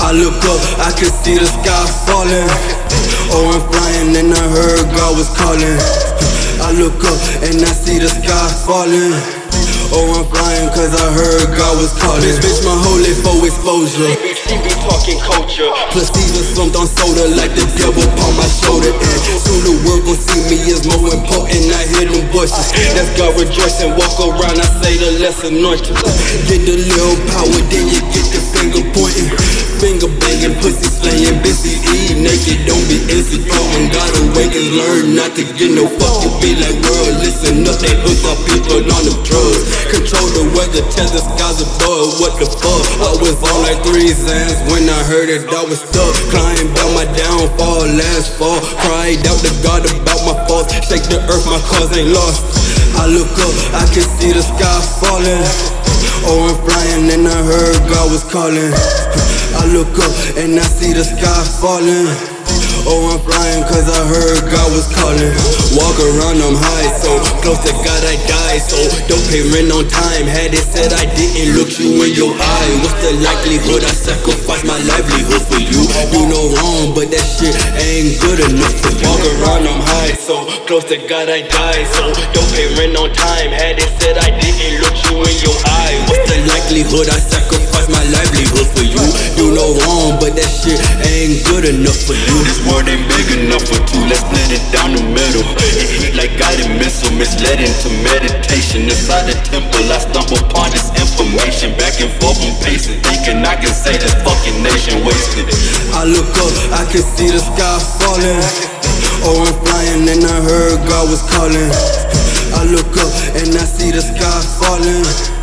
up, I can see the sky falling. Oh, I'm flying and I heard God was calling. I look up and I see the sky falling. Oh, I'm flying cause I heard God was calling. This bitch my holy for exposure. She be talking culture. Plus even slumped on soda like the devil upon my shoulder. And soon the world gon' see me as more important. I hear them voices. That's God rejoicing. Walk around, I say the less anointed. Get the little power, learn not to get no fuck. You be like, world, listen up. They hook up people on them drugs. Control the weather, tell the skies above. What the fuck? I was on like three Xans when I heard it. I was stuck. Crying about my downfall last fall. Cried out to God about my faults. Shake the earth, my cause ain't lost. I look up, I can see the sky falling. Oh, I'm flying and I heard God was calling. I look up and I see the sky falling. Oh, I'm flying cause I heard God was calling. Walk around, I'm high, so close to God I die. So don't pay rent on time. Had it said I didn't look you in your eye. What's the likelihood I sacrifice my livelihood for you? You no wrong, but that shit ain't good enough you. Walk around, I'm high, so close to God I die. So don't pay rent on time. Had it said I didn't look you in your eye. What's the likelihood I sacrifice you? You know wrong, but that shit ain't good enough for you. This world ain't big enough for two. Let's split it down the middle. It hit like guided missile, misled into meditation. Inside the temple, I stumble upon this information. Back and forth, I'm pacing, thinking I can say this fucking nation wasted. I look up, I can see the sky falling. Oh, I'm flying and I heard God was calling. I look up and I see the sky falling.